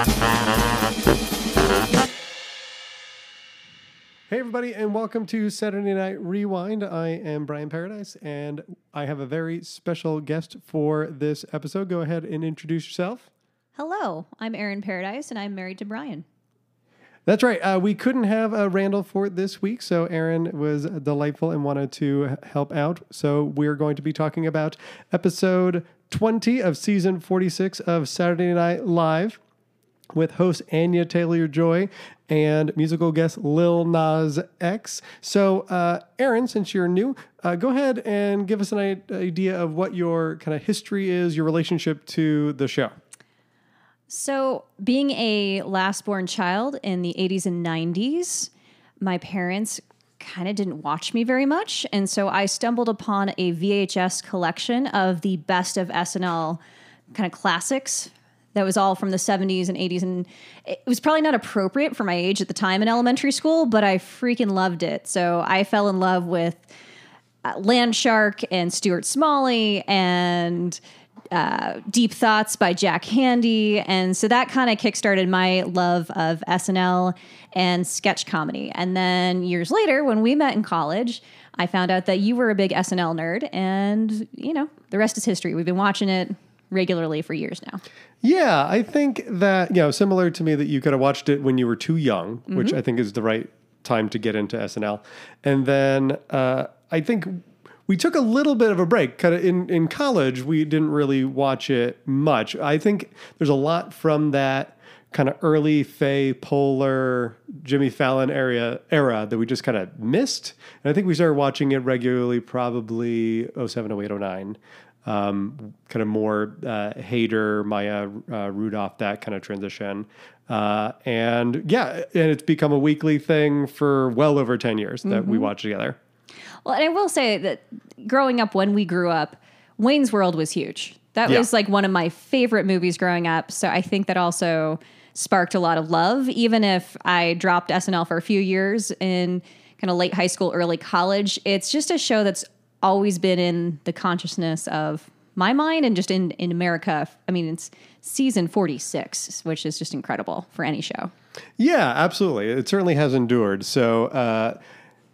Hey, everybody, and welcome to Saturday Night Rewind. I am Brian Paradise, and I have a very special guest for this episode. Go ahead and introduce yourself. Hello, I'm Erin Paradise, and I'm married to Brian. That's right. Uh, we couldn't have uh, Randall for this week, so Erin was delightful and wanted to help out. So we're going to be talking about episode 20 of season 46 of Saturday Night Live with host Anya Taylor Joy and musical guest Lil Nas X. So, uh, Erin, since you're new, uh, go ahead and give us an idea of what your kind of history is, your relationship to the show. So, being a last born child in the 80s and 90s, my parents kind of didn't watch me very much. And so I stumbled upon a VHS collection of the best of SNL kind of classics that was all from the 70s and 80s. And it was probably not appropriate for my age at the time in elementary school, but I freaking loved it. So I fell in love with uh, Land Shark and Stuart Smalley and uh, Deep Thoughts by Jack Handey. And so that kind of kickstarted my love of SNL and sketch comedy. And then years later, when we met in college, I found out that you were a big SNL nerd. And, you know, the rest is history. We've been watching it regularly for years now. Yeah, I think that, you know, similar to me that you could have watched it when you were too young, Mm-hmm. which I think is the right time to get into SNL. And then uh, I think we took a little bit of a break. Kind of in, in college, we didn't really watch it much. I think there's a lot from that kind of early Fey Poehler, Jimmy Fallon area era that we just kind of missed. And I think we started watching it regularly probably 07, 08, 09 um, kind of more uh, Hader, Maya uh, Rudolph, that kind of transition. Uh, and yeah, and it's become a weekly thing for well over 10 years that we watch together. Well, and I will say that growing up, when we grew up, Wayne's World was huge. That Yeah. was like one of my favorite movies growing up. So I think that also sparked a lot of love, even if I dropped SNL for a few years in kind of late high school, early college. It's just a show that's always been in the consciousness of my mind and just in, in America. I mean, it's season 46, which is just incredible for any show. Yeah, absolutely. It certainly has endured. So, uh,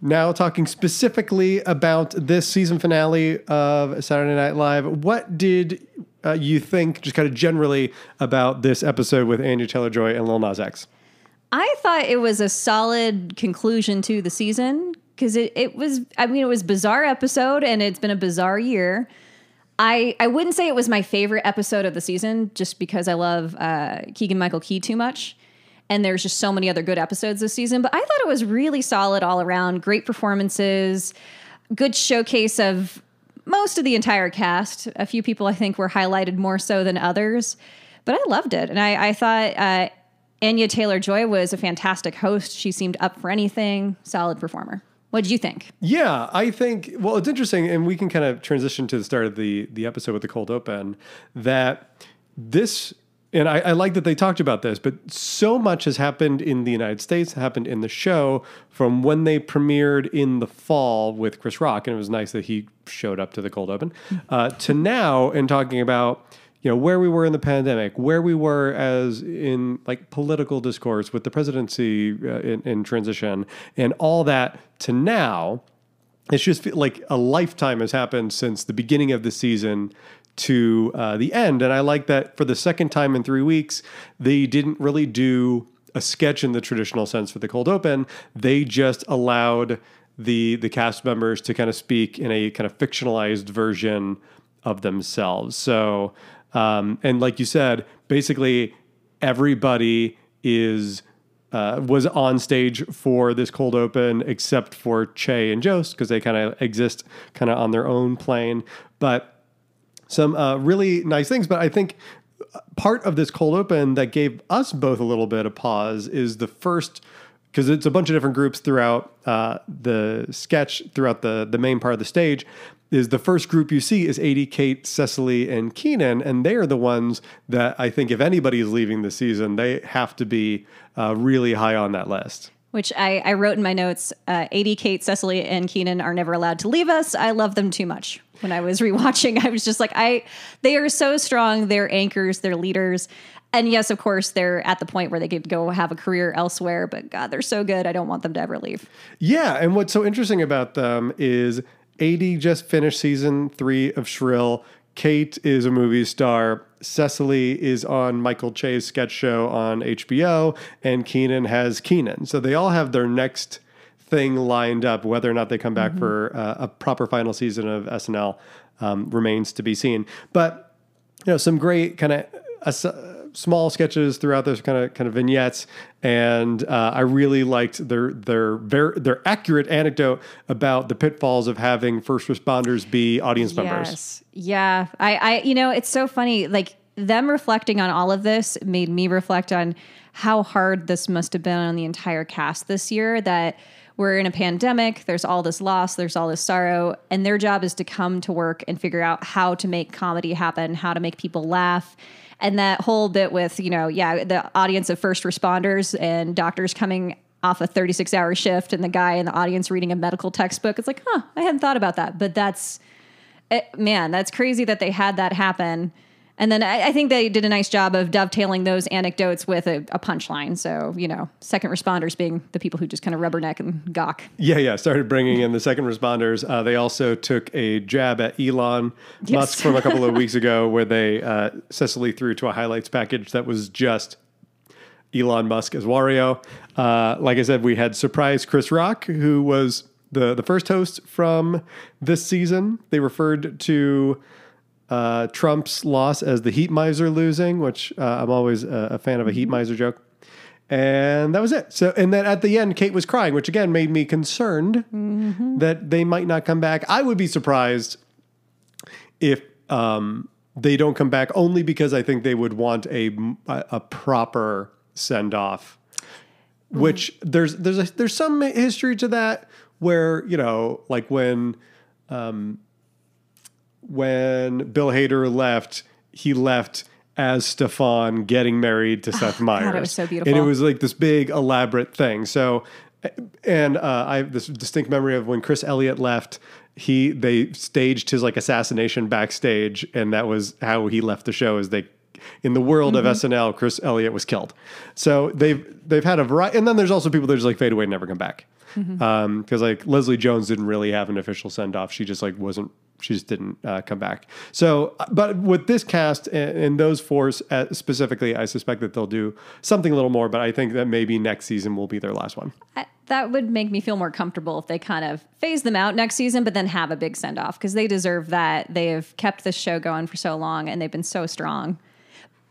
now talking specifically about this season finale of Saturday Night Live, what did uh, you think, just kind of generally, about this episode with Anya Taylor Joy and Lil Nas X? I thought it was a solid conclusion to the season because it, it was, I mean, it was bizarre episode and it's been a bizarre year. I, I wouldn't say it was my favorite episode of the season just because I love uh, Keegan Michael Key too much. And there's just so many other good episodes this season. But I thought it was really solid all around. Great performances, good showcase of most of the entire cast. A few people I think were highlighted more so than others. But I loved it. And I, I thought uh, Anya Taylor Joy was a fantastic host. She seemed up for anything, solid performer. What did you think? Yeah, I think well, it's interesting, and we can kind of transition to the start of the the episode with the cold open. That this, and I, I like that they talked about this, but so much has happened in the United States, happened in the show from when they premiered in the fall with Chris Rock, and it was nice that he showed up to the cold open, uh, to now and talking about you know where we were in the pandemic, where we were as in like political discourse with the presidency uh, in, in transition, and all that to now. It's just like a lifetime has happened since the beginning of the season to uh, the end, and I like that for the second time in three weeks, they didn't really do a sketch in the traditional sense for the cold open. They just allowed the the cast members to kind of speak in a kind of fictionalized version of themselves. So, um, and like you said, basically everybody is uh, was on stage for this cold open except for Che and Jost because they kind of exist kind of on their own plane. But some uh, really nice things. But I think part of this cold open that gave us both a little bit of pause is the first because it's a bunch of different groups throughout uh, the sketch throughout the the main part of the stage is the first group you see is Aidy Kate, Cecily, and Kenan, and they are the ones that I think if anybody is leaving the season, they have to be uh, really high on that list. which I, I wrote in my notes. Uh, Aidy, Kate, Cecily, and Kenan are never allowed to leave us. I love them too much. When I was rewatching, I was just like, I they are so strong. They're anchors. They're leaders. And yes, of course, they're at the point where they could go have a career elsewhere. But God, they're so good. I don't want them to ever leave. Yeah, and what's so interesting about them is Aidy just finished season three of Shrill. Kate is a movie star. Cecily is on Michael Che's sketch show on HBO, and Kenan has Kenan. So they all have their next thing lined up. Whether or not they come back mm-hmm. for uh, a proper final season of SNL um, remains to be seen. But you know, some great kind of. Uh, small sketches throughout those kind of kind of vignettes, and uh, I really liked their their very their accurate anecdote about the pitfalls of having first responders be audience yes. members. Yeah, I, I you know it's so funny like them reflecting on all of this made me reflect on how hard this must have been on the entire cast this year that we're in a pandemic there's all this loss there's all this sorrow and their job is to come to work and figure out how to make comedy happen how to make people laugh and that whole bit with you know yeah the audience of first responders and doctors coming off a 36 hour shift and the guy in the audience reading a medical textbook it's like huh i hadn't thought about that. But that's it, eh, man that's crazy that they had that happen and then I, I, think they did a nice job of dovetailing those anecdotes with a, a, punchline. So, you know, second responders being the people who just kind of rubberneck and gawk. Yeah, yeah. Started bringing in the second responders. Uh, they also took a jab at Elon yes. Musk from a couple of weeks ago, where they, uh, Cecily threw to a highlights package that was just Elon Musk as Wario. Uh, like I said, we had surprise Chris Rock, who was the, the first host from this season. They referred to uh, Trump's loss as the heat miser losing, which uh, I'm always a, a, fan of a heat mm-hmm. miser joke. And that was it. So, and then at the end, Kate was crying, which again made me concerned mm-hmm. that they might not come back. I would be surprised if um, they don't come back, only because I think they would want a a, proper send off. Mm-hmm. Which there's there's a, there's some history to that where you know like when um, when Bill Hader left, he left as Stefon getting married to Seth Meyers. God, it was so beautiful. And it was like this big elaborate thing. So, and uh, I have this distinct memory of when Chris Elliott left. He they staged his like assassination backstage, and that was how he left the show. Is they in the world mm-hmm. of SNL, Chris Elliott was killed. So they've they've had a variety, and then there's also people that just like fade away and never come back. Because mm-hmm. um, like Leslie Jones didn't really have an official send off. She just like wasn't she just didn't uh, come back. So, but with this cast and, and those four uh, specifically, I suspect that they'll do something a little more. But I think that maybe next season will be their last one. I, that would make me feel more comfortable if they kind of phase them out next season, but then have a big send off because they deserve that. They have kept this show going for so long and they've been so strong.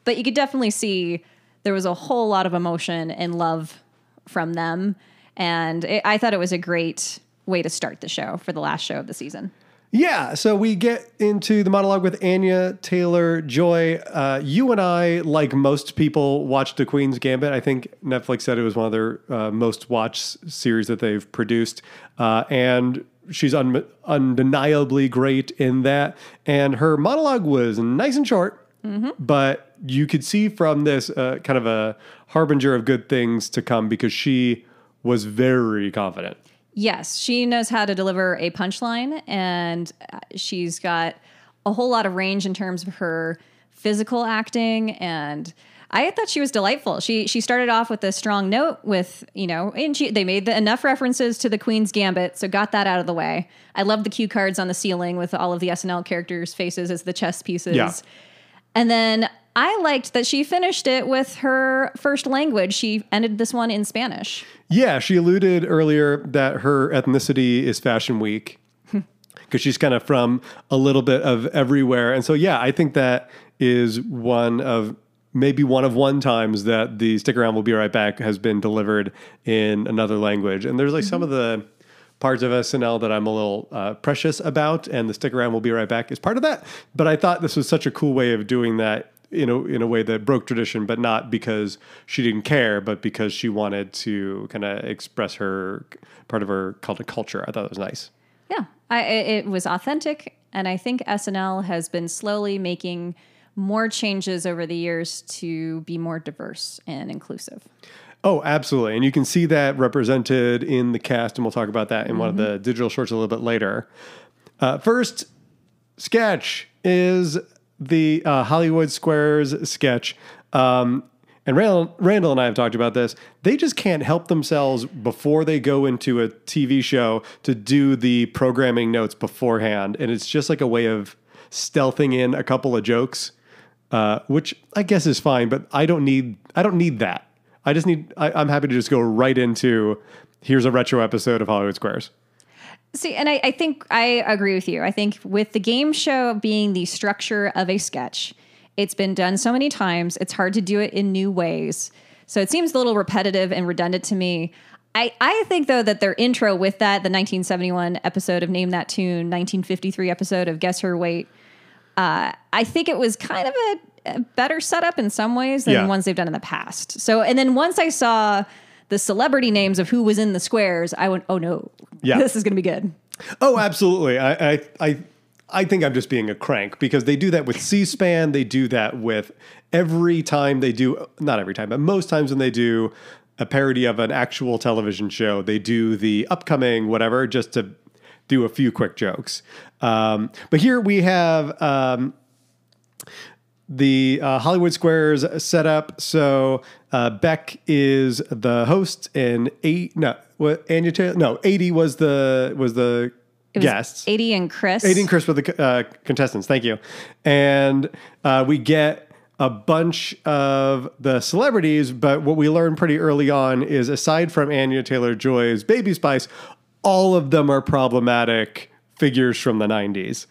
But you could definitely see there was a whole lot of emotion and love from them. And it, I thought it was a great way to start the show for the last show of the season. Yeah, so we get into the monologue with Anya Taylor Joy. Uh, you and I, like most people, watched The Queen's Gambit. I think Netflix said it was one of their uh, most watched series that they've produced, uh, and she's un- undeniably great in that. And her monologue was nice and short, mm-hmm. but you could see from this uh, kind of a harbinger of good things to come because she was very confident. Yes, she knows how to deliver a punchline, and uh, she's got a whole lot of range in terms of her physical acting and I thought she was delightful. She she started off with a strong note with, you know, and she they made the, enough references to the Queen's Gambit, so got that out of the way. I love the cue cards on the ceiling with all of the SNL characters' faces as the chess pieces. Yeah. And then I liked that she finished it with her first language. She ended this one in Spanish. Yeah, she alluded earlier that her ethnicity is Fashion Week because she's kind of from a little bit of everywhere. And so, yeah, I think that is one of maybe one of one times that the stick around will be right back has been delivered in another language. And there's like mm-hmm. some of the parts of SNL that I'm a little uh, precious about, and the stick around will be right back is part of that. But I thought this was such a cool way of doing that in a in a way that broke tradition, but not because she didn't care, but because she wanted to kind of express her part of her culture. I thought it was nice. Yeah, I, it was authentic, and I think SNL has been slowly making more changes over the years to be more diverse and inclusive. Oh, absolutely. And you can see that represented in the cast, and we'll talk about that in one of the digital shorts a little bit later. Uh, first sketch is the uh, Hollywood Squares sketch. Um, and Randall, Randall and I have talked about this. They just can't help themselves before they go into a TV show to do the programming notes beforehand. And it's just like a way of stealthing in a couple of jokes, uh, which I guess is fine, but I don't need I don't need that. I just need I, I'm happy to just go right into here's a retro episode of Hollywood Squares. See, and I, I think I agree with you. I think with the game show being the structure of a sketch, it's been done so many times, it's hard to do it in new ways. So it seems a little repetitive and redundant to me. I, I think though that their intro with that, the 1971 episode of Name That Tune, 1953 episode of Guess Her Weight, uh, I think it was kind of a, a better setup in some ways than Yeah. the ones they've done in the past. So, and then once I saw the celebrity names of who was in the squares, I went, oh no, Yeah. this is going to be good. Oh, absolutely. I, I, I, I think I'm just being a crank because they do that with C-SPAN. They do that with every time they do, not every time, but most times when they do a parody of an actual television show, they do the upcoming whatever just to do a few quick jokes. Um, but here we have um, the uh, Hollywood Squares set up. So uh, Beck is the host, and eight no, what Anya Taylor? No, Aidy was the was the It guests. Aidy and Chris. Aidy and Chris were the uh, contestants. Thank you. And uh, we get a bunch of the celebrities, but what we learn pretty early on is aside from Anya Taylor Joy's Baby Spice, all of them are problematic figures from the 90s.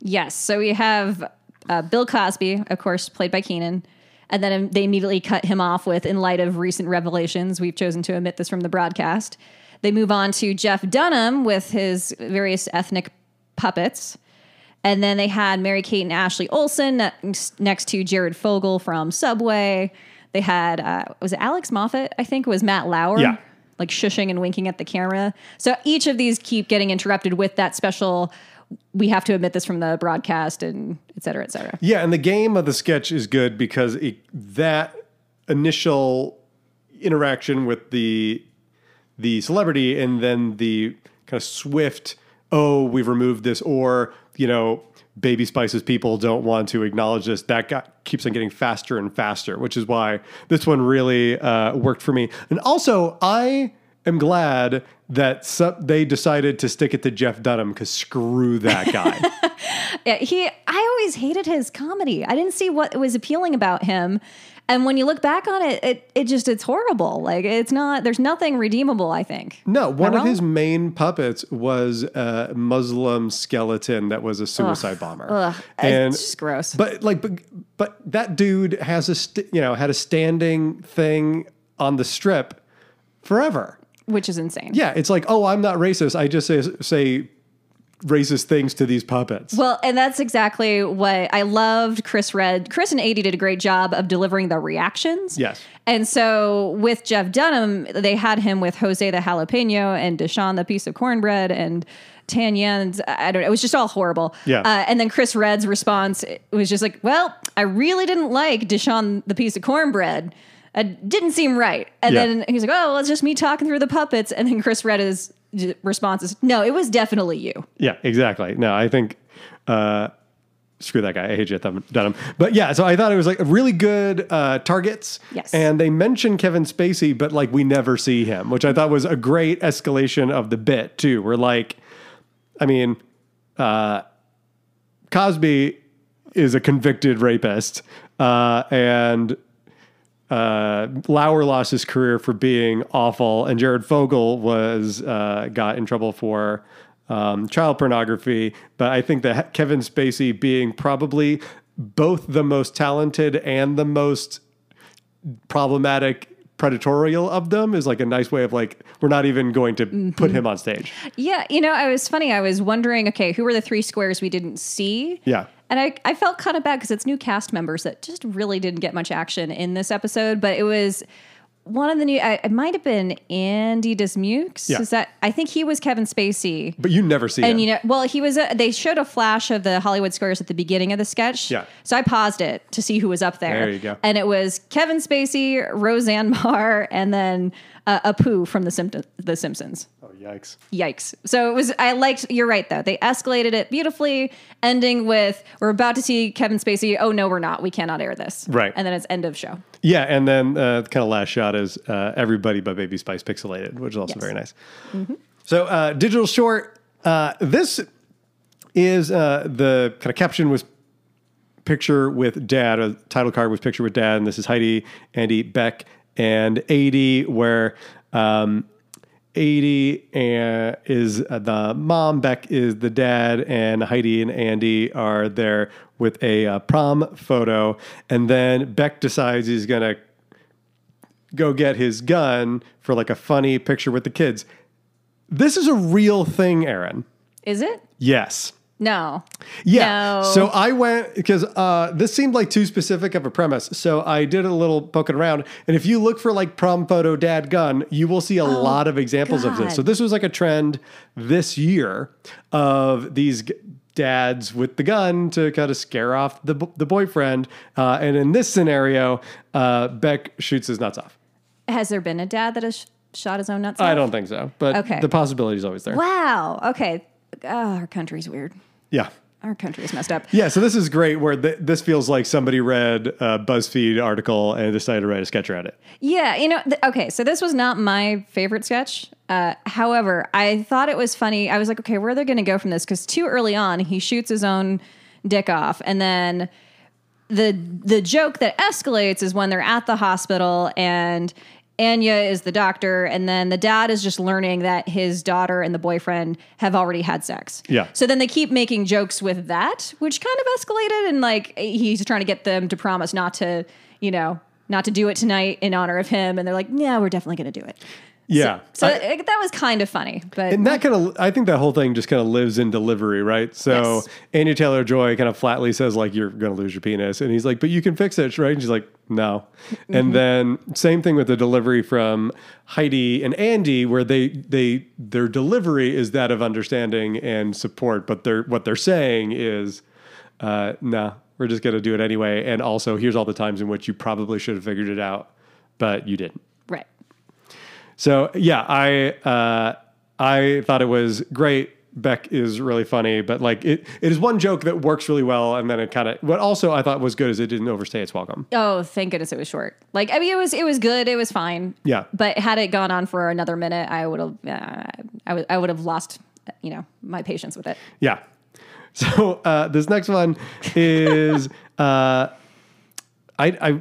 Yes. So we have uh, Bill Cosby, of course, played by Kenan. And then they immediately cut him off with, in light of recent revelations, we've chosen to omit this from the broadcast. They move on to Jeff Dunham with his various ethnic puppets. And then they had Mary Kate and Ashley Olsen next, to Jared Fogle from Subway. They had, uh, was it Alex Moffat? I think it was Matt Lauer. Yeah. Like shushing and winking at the camera. So each of these keep getting interrupted with that special, we have to omit this from the broadcast and et cetera, et cetera. Yeah, and the game of the sketch is good because it, that initial interaction with the the celebrity and then the kind of swift oh we've removed this or you know baby spices people don't want to acknowledge this that got, keeps on getting faster and faster which is why this one really uh, worked for me and also i am glad that some, they decided to stick it to jeff dunham because screw that guy Yeah, he. I always hated his comedy. I didn't see what was appealing about him. And when you look back on it, it it just it's horrible. Like it's not. There's nothing redeemable. I think. No, one of wrong? his main puppets was a Muslim skeleton that was a suicide bomber. Ugh, and it's just gross. but like, but, but that dude has a st- you know had a standing thing on the strip forever. Which is insane. Yeah, it's like, oh, I'm not racist. I just say say racist things to these puppets. Well, and that's exactly what I loved. Chris Redd, Chris and Aidy did a great job of delivering the reactions. Yes. And so with Jeff Dunham, they had him with Jose the jalapeno and Deshaun the piece of cornbread and Tanyan's. I don't know. It was just all horrible. Yeah. Uh, and then Chris Redd's response was just like, well, I really didn't like Deshaun the piece of cornbread. It didn't seem right. And Yeah. then he's like, oh, well, it's just me talking through the puppets. And then Chris Redd's response is, no, it was definitely you. Yeah, exactly. No, I think uh, screw that guy. I hate Jeff Dunham. But yeah, so I thought it was like a really good uh, targets. Yes. And they mentioned Kevin Spacey, but like we never see him, which I thought was a great escalation of the bit too. We're like, I mean, uh, Cosby is a convicted rapist, uh, and uh, Lauer lost his career for being awful, and Jared Fogle was uh, got in trouble for um, child pornography. But I think that Kevin Spacey being probably both the most talented and the most problematic predatorial of them is like a nice way of like we're not even going to put him on stage. Yeah, you know, I was funny. I was wondering, okay, who were the three squares we didn't see? Yeah. And I, I felt kind of bad because it's new cast members that just really didn't get much action in this episode. But it was one of the new. I, it might have been Andy Dismukes. Yeah. Is that? I think he was Kevin Spacey. But you never see him. And you know, well, he was. A, they showed a flash of the Hollywood Squares at the beginning of the sketch. Yeah. So I paused it to see who was up there. There you go. And it was Kevin Spacey, Roseanne Barr, and then uh, Apu from the Simp- the Simpsons. Yikes. Yikes. So it was, I liked, you're right though. They escalated it beautifully, ending with, we're about to see Kevin Spacey. Oh, no, we're not. We cannot air this. Right. And then it's end of show. Yeah, and then uh, the kind of last shot is uh, everybody but Baby Spice pixelated, which is also Yes. very nice. So uh, digital short. Uh, this is uh, the kind of caption was picture with dad. A title card was picture with dad, and this is Heidi, Andy, Beck, and Aidy, where um, Aidy and is uh, the mom, Beck is the dad, and Heidi and Andy are there with a uh, prom photo. And then Beck decides he's going to go get his gun for like a funny picture with the kids. This is a real thing, Erin. Is it? Yes. No. Yeah. No. So I went because uh, this seemed like too specific of a premise. So I did a little poking around, and if you look for like prom photo dad gun, you will see a lot of examples of this. So this was like a trend this year of these g- dads with the gun to kind of scare off the b- the boyfriend. Uh, and in this scenario, uh, Beck shoots his nuts off. Has there been a dad that has sh- shot his own nuts Off? I don't think so, but Okay. the possibility is always there. Wow. Okay. Oh, our country's weird. Yeah. Our country is messed up. Yeah, so this is great. Where th- this feels like somebody read a BuzzFeed article and decided to write a sketch around it. Yeah, you know, th- okay, so this was not my favorite sketch. Uh, however, I thought it was funny. I was like, okay, where are they going to go from this? Because too early on, he shoots his own dick off, and then the the joke that escalates is when they're at the hospital and Anya is the doctor, and then the dad is just learning that his daughter and the boyfriend have already had sex. Yeah. So then they keep making jokes with that, which kind of escalated, and like he's trying to get them to promise not to, you know, not to do it tonight in honor of him, and they're like, "Yeah, we're definitely going to do it." Yeah. So I- it- that was kind of funny, but and that kind of, I think that whole thing just kind of lives in delivery, right? So Yes. Anya Taylor Joy kind of flatly says, like, you're going to lose your penis. And he's like, but you can fix it, right? And she's like, no. Mm-hmm. And then same thing with the delivery from Heidi and Andy, where they, they, their delivery is that of understanding and support. But they're, what they're saying is, uh, nah, we're just going to do it anyway. And also, here's all the times in which you probably should have figured it out, but you didn't. So yeah, I uh, I thought it was great. Beck is really funny, but like it, it is one joke that works really well, and then it kind of. What also I thought was good is it didn't overstay its welcome. Oh, thank goodness it was short. Like, I mean, it was it was good. It was fine. Yeah. But had it gone on for another minute, I would have uh, I would I would have lost you know my patience with it. Yeah. So uh, this next one is uh, I I.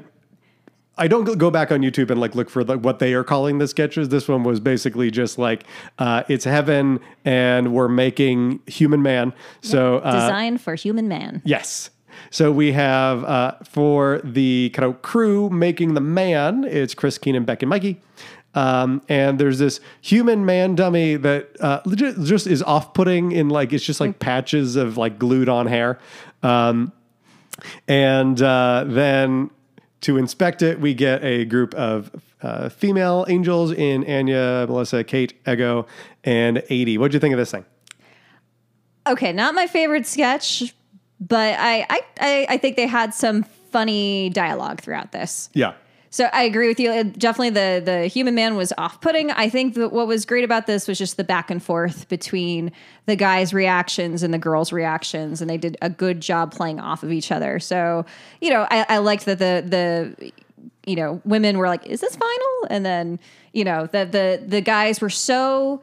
I don't go- back on YouTube and like look for like what they are calling the sketches. This one was basically just like uh, it's heaven and we're making human man. So uh, Designed for human man. Yes. So we have uh, for the kind of crew making the man, it's Chris Kenan, Beck, and Mikey. Um, and there's this human man dummy that uh, legit just is off putting in like, it's just like patches of like glued on hair. Um, and uh, then to inspect it, we get a group of uh, female angels in Anya, Melissa, Kate, Ego, and Aidy. What'd you think of this thing? Okay, not my favorite sketch, but I I I, I think they had some funny dialogue throughout this. Yeah. So I agree with you. Uh, Definitely, the the human man was off putting. I think that what was great about this was just the back and forth between the guys' reactions and the girls' reactions, and they did a good job playing off of each other. So you know, I, I liked that the the you know women were like, "Is this final?" And then you know the the the guys were so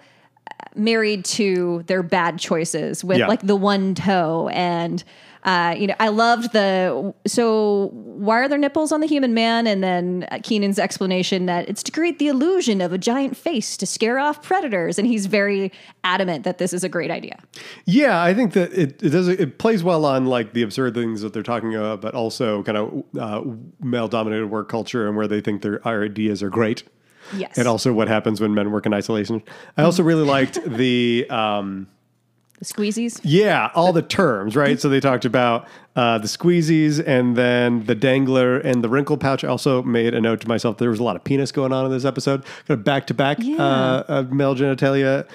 married to their bad choices with Yeah. like the one toe and uh, you know, I loved the. So, why are there nipples on the human man? And then Kenan's explanation that it's to create the illusion of a giant face to scare off predators. And he's very adamant that this is a great idea. Yeah, I think that it, it does it plays well on like the absurd things that they're talking about, but also kind of uh, male dominated work culture and where they think their our ideas are great, Yes. and also what happens when men work in isolation. I also really liked the um, The squeezies. Yeah, all the terms, right? So they talked about uh, the squeezies and then the dangler and the wrinkle pouch. I also made a note to myself there was a lot of penis going on in this episode. Kind of back to back uh, male genitalia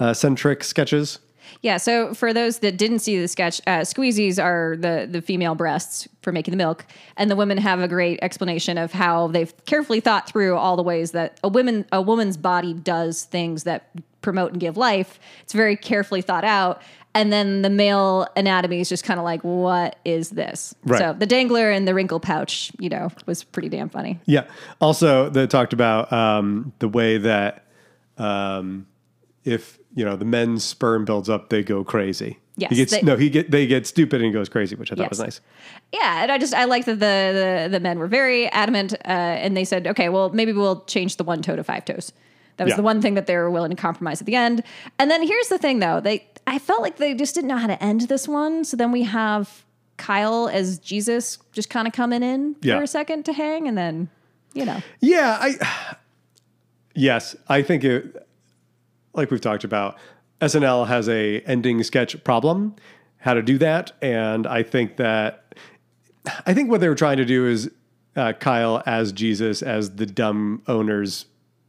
uh, centric sketches. Yeah. So for those that didn't see the sketch, uh, squeezies are the the female breasts for making the milk, and the women have a great explanation of how they've carefully thought through all the ways that a woman a woman's body does things that promote and give life. It's very carefully thought out. And then the male anatomy is just kind of like, what is this? Right. So the dangler and the wrinkle pouch, you know, was pretty damn funny. Yeah. Also, they talked about um, the way that um, if you know the men's sperm builds up, they go crazy. Yes, he gets they- no. He get they get stupid and goes crazy, which I thought Yes. was nice. Yeah, and I just I like that the the, the men were very adamant, uh, and they said, okay, well maybe we'll change the one toe to five toes. That was Yeah. the one thing that they were willing to compromise at the end. And then here's the thing, though they I felt like they just didn't know how to end this one. So then we have Kyle as Jesus just kind of coming in Yeah. for a second to hang, and then you know, Yeah, I yes, I think it. Like we've talked about, SNL has a ending sketch problem. How to do that, and I think that I think what they were trying to do is uh, Kyle as Jesus as the dumb owner's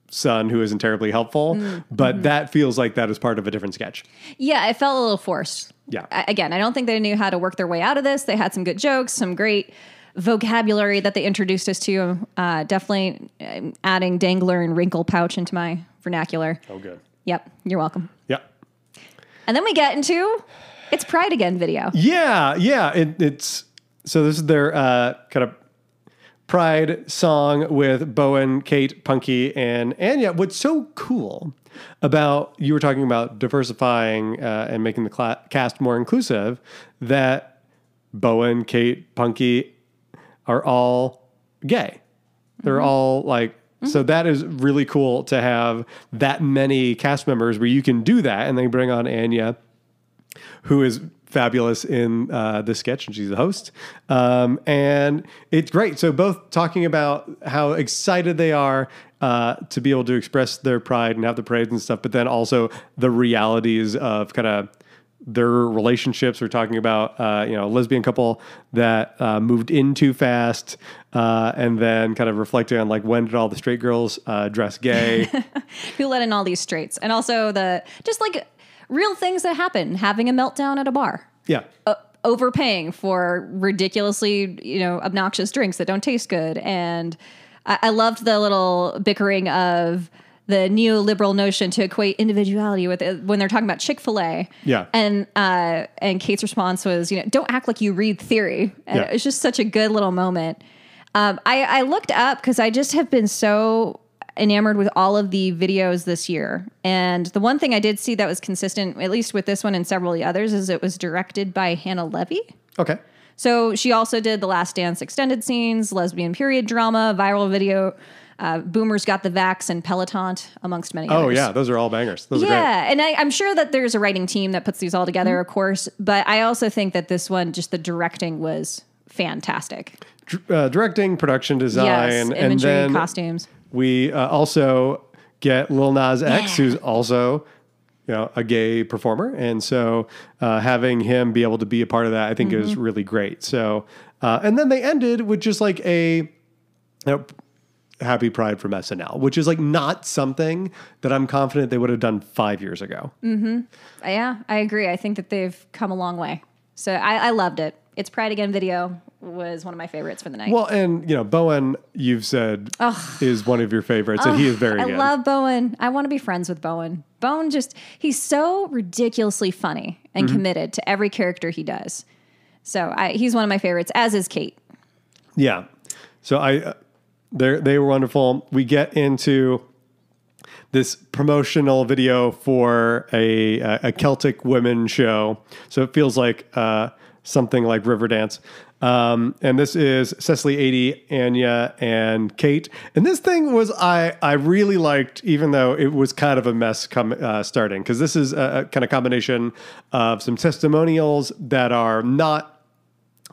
son who isn't terribly helpful, but that feels like that is part of a different sketch. yeah, it felt a little forced. Yeah. I, again, I don't think they knew how to work their way out of this. They had some good jokes, some great vocabulary that they introduced us to. Uh, definitely um, adding dangler and wrinkle pouch into my vernacular. Oh, good. Yep, you're welcome. Yeah. And then we get into it's Pride Again video. Yeah, yeah. It, it's so this is their uh, kind of pride song with Bowen, Kate, Punkie, and Anya. What's so cool about you were talking about diversifying uh, and making the cla- cast more inclusive that Bowen, Kate, Punkie are all gay. They're all like. So that is really cool to have that many cast members where you can do that, and then bring on Anya, who is fabulous in uh, the sketch, and she's the host. Um, and it's great. So both talking about how excited they are uh, to be able to express their pride and have the parades and stuff, but then also the realities of kind of their relationships. We're talking about uh, you know a lesbian couple that uh, moved in too fast, uh, and then kind of reflecting on like when did all the straight girls uh, dress gay? Who let in all these straights? And also the just like real things that happen, having a meltdown at a bar. yeah, uh, overpaying for ridiculously, you know, obnoxious drinks that don't taste good. And I, I loved the little bickering of the neoliberal notion to equate individuality with it when they're talking about Chick Fil A. Yeah. and uh, and Kate's response was, you know, don't act like you read theory. And Yeah. it was just such a good little moment. Um, I, I looked up because I just have been so enamored with all of the videos this year. And the one thing I did see that was consistent, at least with this one and several of the others, is it was directed by Hannah Levy. okay, So she also did the Last Dance extended scenes, lesbian period drama, viral video, uh, Boomers Got the Vax, and Peloton, amongst many oh others. yeah, those are all bangers. Those are great. Yeah, and I, I'm sure that there's a writing team that puts these all together, of course. But I also think that this one, just the directing was fantastic. Dr- uh, directing, production design, yes, and imagery, then costumes. we uh, also get Lil Nas X, Yeah. who's also you know a gay performer, and so uh, having him be able to be a part of that, I think, Mm-hmm. is really great. So, uh, and then they ended with just like a. You know, Happy Pride from SNL, which is like not something that I'm confident they would have done five years ago. Yeah, I agree. I think that they've come a long way. So I, I loved it. It's Pride Again video was one of my favorites for the night. Well, and you know, Bowen, you've said is one of your favorites, and he is very I good. love Bowen. I want to be friends with Bowen. Bowen just, he's so ridiculously funny and Mm-hmm. committed to every character he does. So I, he's one of my favorites, as is Kate. Yeah. So I, uh, they they were wonderful. We get into this promotional video for a a Celtic women show. So it feels like uh, something like Riverdance. Um, and this is Cecily Aidy, Anya, and Kate. And this thing was I I really liked, even though it was kind of a mess come uh, starting, because this is a, a kind of combination of some testimonials that are not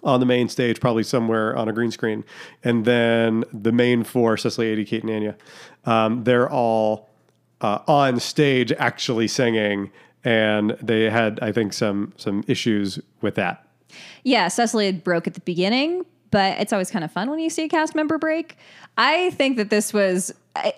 on the main stage, probably somewhere on a green screen. And then the main four, Cecily, Aidy, Kate, and Anya, um, they're all uh, on stage actually singing. and they had, I think, some some issues with that. Yeah, Cecily broke at the beginning, but it's always kind of fun when you see a cast member break. I think that this was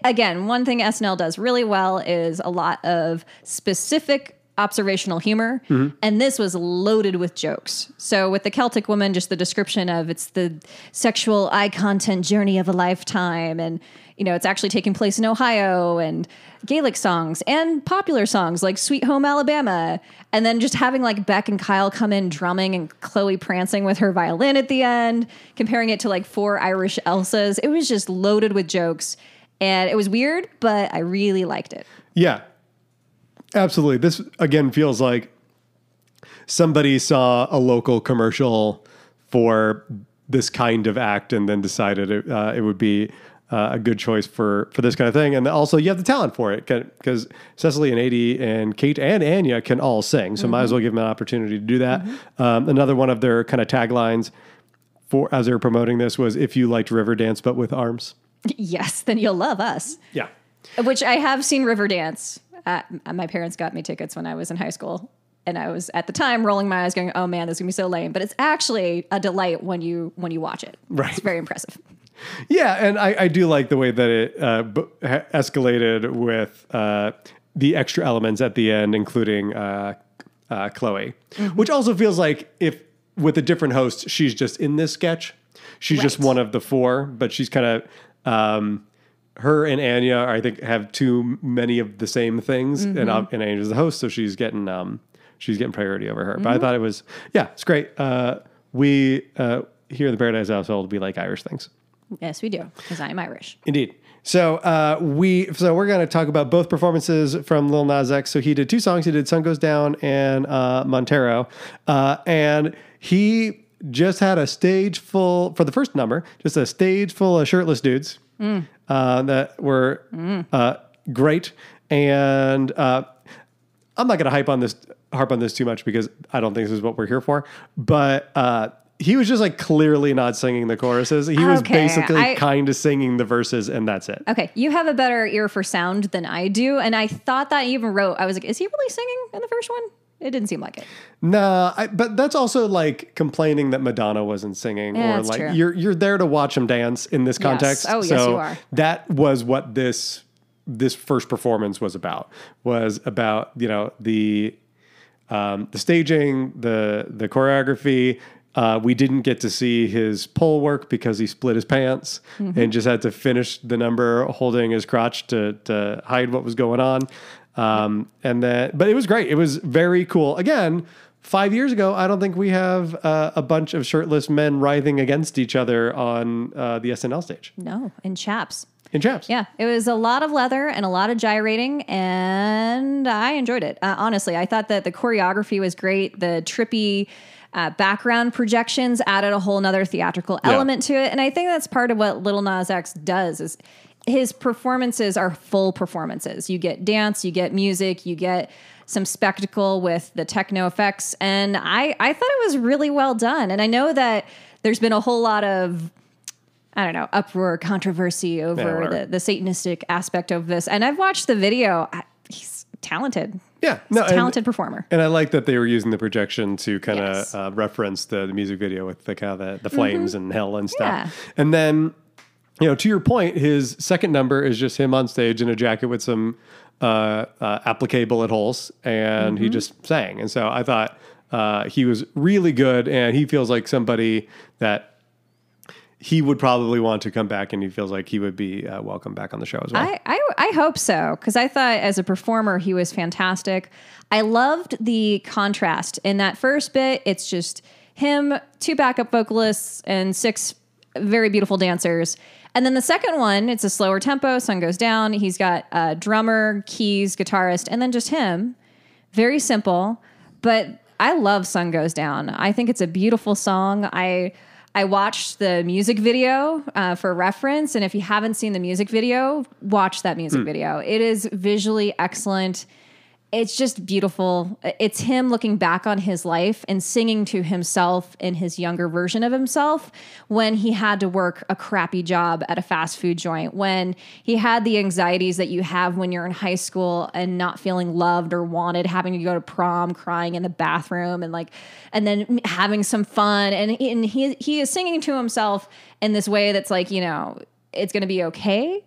again one thing SNL does really well is a lot of specific observational humor. Mm-hmm. And this was loaded with jokes. So with the celtic woman just the description of it's the sexual eye content journey of a lifetime. And you know it's actually taking place in ohio and gaelic songs and popular songs like sweet home alabama. And then just having like beck and kyle come in drumming and chloe prancing with her violin at the end comparing it to like four irish elsas. It was just loaded with jokes. And it was weird but i really liked it. Yeah, absolutely. This again feels like somebody saw a local commercial for this kind of act and then decided it, uh, it would be uh, a good choice for for this kind of thing. And also, you have the talent for it because Cecily and Aidy and Kate and Anya can all sing, so might as well give them an opportunity to do that. Um, another one of their kind of taglines for as they were promoting this was "If you liked Riverdance but with arms." yes then you'll love us Yeah. which I have seen Riverdance. Uh, my parents got me tickets when I was in high school, and I was at the time rolling my eyes, going, "Oh man, this is gonna be so lame." But it's actually a delight when you when you watch it. Right. it's very impressive. Yeah, and I, I do like the way that it uh, b- escalated with uh, the extra elements at the end, including uh, uh, Chloe, which also feels like if with a different host, she's just in this sketch. She's just one of the four, but she's kind of. Um, her and Anya, I think, have too many of the same things, and uh, and Anya's the host, so she's getting um, she's getting priority over her. But I thought it was yeah, it's great. Uh, we uh, here in the Paradise Household, we like Irish things. Yes, we do, because I am Irish. Indeed. So uh, we so we're going to talk about both performances from Lil Nas X. So he did two songs. He did "Sun Goes Down" and uh, "Montero," uh, and he just had a stage full for the first number. Just a stage full of shirtless dudes uh, that were uh, great. And uh, I'm not going to hype on this, harp on this too much because I don't think this is what we're here for. But uh, he was just like clearly not singing the choruses. He was basically kind of singing the verses, and that's it. Okay, you have a better ear for sound than I do, and I thought that you even wrote. I was like, "Is he really singing in the first one?" It didn't seem like it. Nah, I, but that's also like complaining that Madonna wasn't singing, Yeah, or that's like true. you're you're there to watch him dance in this context. Oh, yes, so you are. That was what this this first performance was about. Was about you know the um, the staging, the the choreography. Uh, we didn't get to see his pole work because he split his pants Mm-hmm. and just had to finish the number holding his crotch to to hide what was going on. Um, and then, but it was great. It was very cool. Again, five years ago, I don't think we have uh, a bunch of shirtless men writhing against each other on uh, the SNL stage No, in chaps. in chaps. Yeah, it was a lot of leather and a lot of gyrating, and I enjoyed it. Uh, honestly, I thought that the choreography was great. The trippy uh, background projections added a whole nother theatrical Yeah. element to it, and I think that's part of what Little Nas X does. Is his performances are full performances. You get dance, you get music, you get some spectacle with the techno effects, and I I thought it was really well done. And I know that there's been a whole lot of I don't know, uproar, controversy over whatever. the, the Satanistic aspect of this. And I've watched the video. I, he's talented. Yeah, He's no, a and- talented performer. And I like that they were using the projection to kind of Yes. uh, reference the, the music video with the kind of the, the flames and hell and stuff. Yeah. And then, you know, to your point, his second number is just him on stage in a jacket with some uh, uh, applique bullet holes, and he just sang. And so I thought uh, he was really good, and he feels like somebody that he would probably want to come back, and he feels like he would be uh, welcome back on the show as well. I, I, I hope so because I thought as a performer he was fantastic. I loved the contrast in that first bit. It's just him, two backup vocalists, and six very beautiful dancers. And then the second one, it's a slower tempo. Sun goes down. He's got a drummer, keys, guitarist, and then just him. Very simple, but I love Sun Goes Down. I think it's a beautiful song. I I watched the music video uh, for reference, and if you haven't seen the music video, watch that music video. It is visually excellent. It's just beautiful. It's him looking back on his life and singing to himself in his younger version of himself when he had to work a crappy job at a fast food joint, when he had the anxieties that you have when you're in high school and not feeling loved or wanted, having to go to prom, crying in the bathroom, and like, and then having some fun. And, and he he is singing to himself in this way that's like, you know, it's going to be okay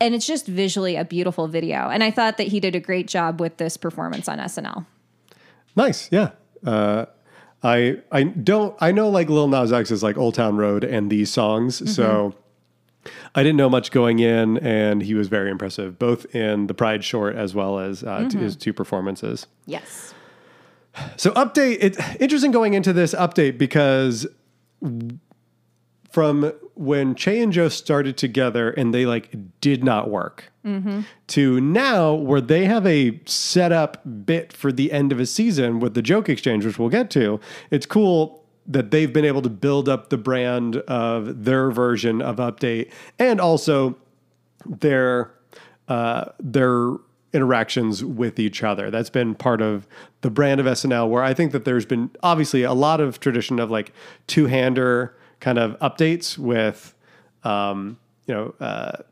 and it's just visually a beautiful video. And I thought that he did a great job with this performance on SNL. Nice, yeah. Uh, I I don't I know like Lil Nas X is like Old Town Road and these songs, mm-hmm. so I didn't know much going in, and he was very impressive, both in the Pride short as well as uh, mm-hmm. his two performances. Yes. So update. It's interesting going into this update because from when Che and Joe started together and they like did not work mm-hmm. to now where they have a setup bit for the end of a season with the joke exchange, which we'll get to. It's cool that they've been able to build up the brand of their version of update and also their uh, their interactions with each other. That's been part of the brand of SNL where I think that there's been obviously a lot of tradition of like two-hander kind of updates with, um, you know, uh,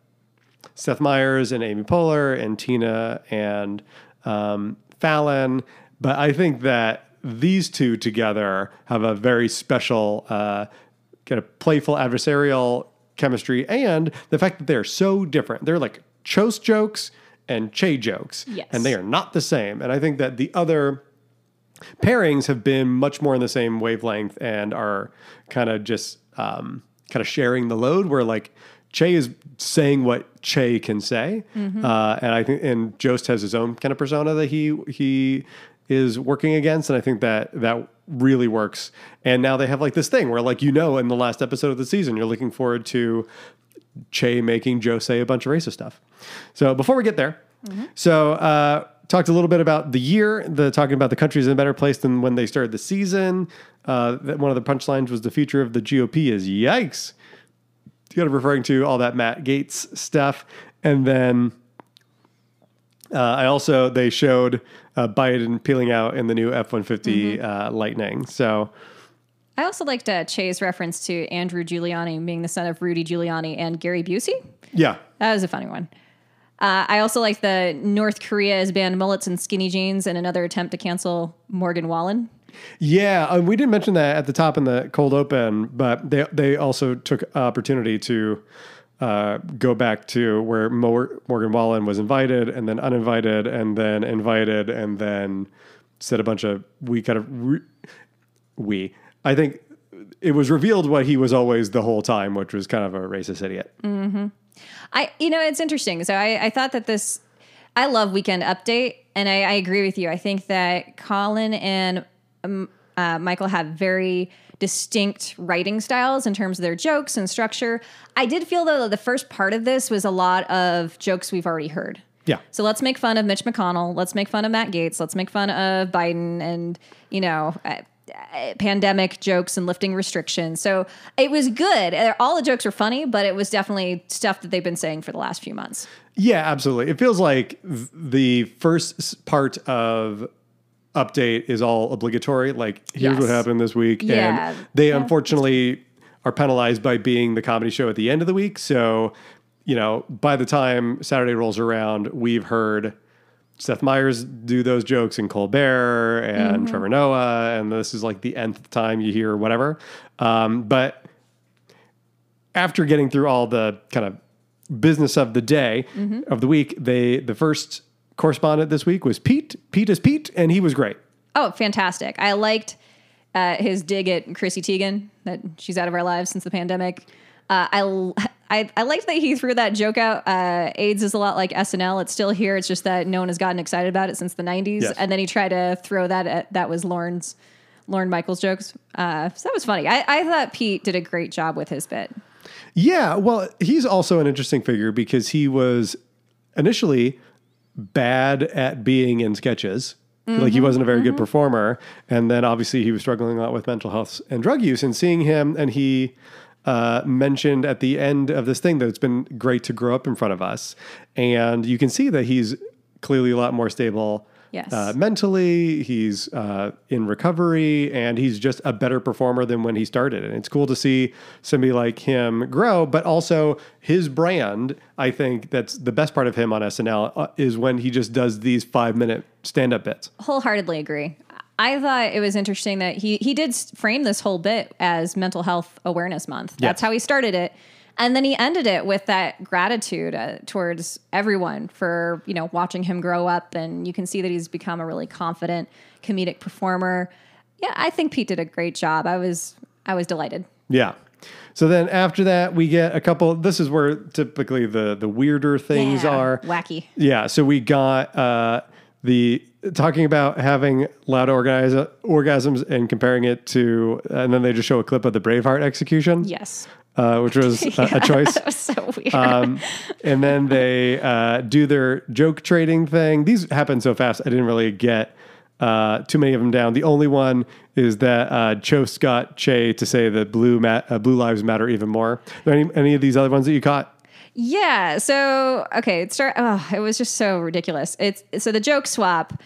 Seth Meyers and Amy Poehler and Tina and um, Fallon. But I think that these two together have a very special, uh, kind of playful adversarial chemistry, and the fact that they're so different. They're like Jost jokes and Che jokes, yes. and they are not the same. And I think that the other pairings have been much more in the same wavelength and are kind of just um, kind of sharing the load where like Che is saying what Che can say, mm-hmm. uh, and I think and Jost has his own kind of persona that he he is working against, and I think that that really works. And now they have like this thing where like you know in the last episode of the season you're looking forward to Che making Joe say a bunch of racist stuff. So before we get there, mm-hmm. so. Uh, talked a little bit about the year, the talking about the country's in a better place than when they started the season. Uh, that one of the punchlines was the future of the GOP is yikes. Kind of referring to all that Matt Gaetz stuff, and then uh, I also they showed uh, Biden peeling out in the new F one fifty mm-hmm. uh, Lightning. So. I also liked uh, Che's reference to Andrew Giuliani being the son of Rudy Giuliani and Gary Busey. Yeah. That was a funny one. Uh, I also like the North Korea has banned mullets and skinny jeans in another attempt to cancel Morgan Wallen. Yeah, um, we didn't mention that at the top in the cold open, but they they also took opportunity to uh, go back to where Morgan Wallen was invited and then uninvited and then invited and then said a bunch of we kind of re- we I think it was revealed what he was always the whole time, which was kind of a racist idiot. Mm-hmm. I, you know, it's interesting. So I, I thought that this, I love Weekend Update, and I, I agree with you. I think that Colin and um, uh, Michael have very distinct writing styles in terms of their jokes and structure. I did feel though that the first part of this was a lot of jokes we've already heard. Yeah. So let's make fun of Mitch McConnell. Let's make fun of Matt Gaetz. Let's make fun of Biden and, you know, uh, pandemic jokes and lifting restrictions. So it was good. Uh, all the jokes were funny, but it was definitely stuff that they've been saying for the last few months. Yeah, absolutely. It feels like the first part of update is all obligatory. Like, here's yes. what happened this week. Yeah. And they yeah. unfortunately are penalized by being the comedy show at the end of the week. So, you know, by the time Saturday rolls around, we've heard Seth Meyers do those jokes in Colbert and mm-hmm. Trevor Noah, and this is like the nth time you hear whatever. Um, but after getting through all the kind of business of the day mm-hmm. of the week, they the first correspondent this week was Pete. Pete is Pete, and he was great. Oh, fantastic! I liked uh, his dig at Chrissy Teigen that she's out of our lives since the pandemic. Uh, I, I I liked that he threw that joke out. Uh, AIDS is a lot like SNL. It's still here. It's just that no one has gotten excited about it since the '90s. Yes. And then he tried to throw that at that was Lorne's Lorne Michaels jokes. Uh, so that was funny. I, I thought Pete did a great job with his bit. Yeah, well, he's also an interesting figure because he was initially bad at being in sketches. Mm-hmm, like he wasn't a very mm-hmm. good performer, and then obviously he was struggling a lot with mental health and drug use. And seeing him, and he uh, mentioned at the end of this thing that it's been great to grow up in front of us. And you can see that he's clearly a lot more stable Yes. uh, mentally, he's uh, in recovery, and he's just a better performer than when he started. And it's cool to see somebody like him grow, but also his brand. I think that's the best part of him on SNL uh, is when he just does these five minute stand up bits. wholeheartedly agree. I thought it was interesting that he he did frame this whole bit as Mental Health Awareness Month. That's Yes. how he started it, and then he ended it with that gratitude uh, towards everyone for you know watching him grow up, and you can see that he's become a really confident comedic performer. Yeah, I think Pete did a great job. I was I was delighted. Yeah. So then after that, we get a couple. This is where typically the the weirder things Yeah, are. wacky. Yeah. So we got uh, the talking about having loud orgas- orgasms and comparing it to, and then they just show a clip of the Braveheart execution, Yes, uh, which was a, a choice. that was so weird. Um, and then they uh, do their joke trading thing. These happen so fast, I didn't really get uh, too many of them down. The only one is that uh, Jost got Che to say that blue ma- uh, blue lives matter even more. Are there any, any of these other ones that you caught? Yeah. So okay, it start. Oh, it was just so ridiculous. It's so the joke swap.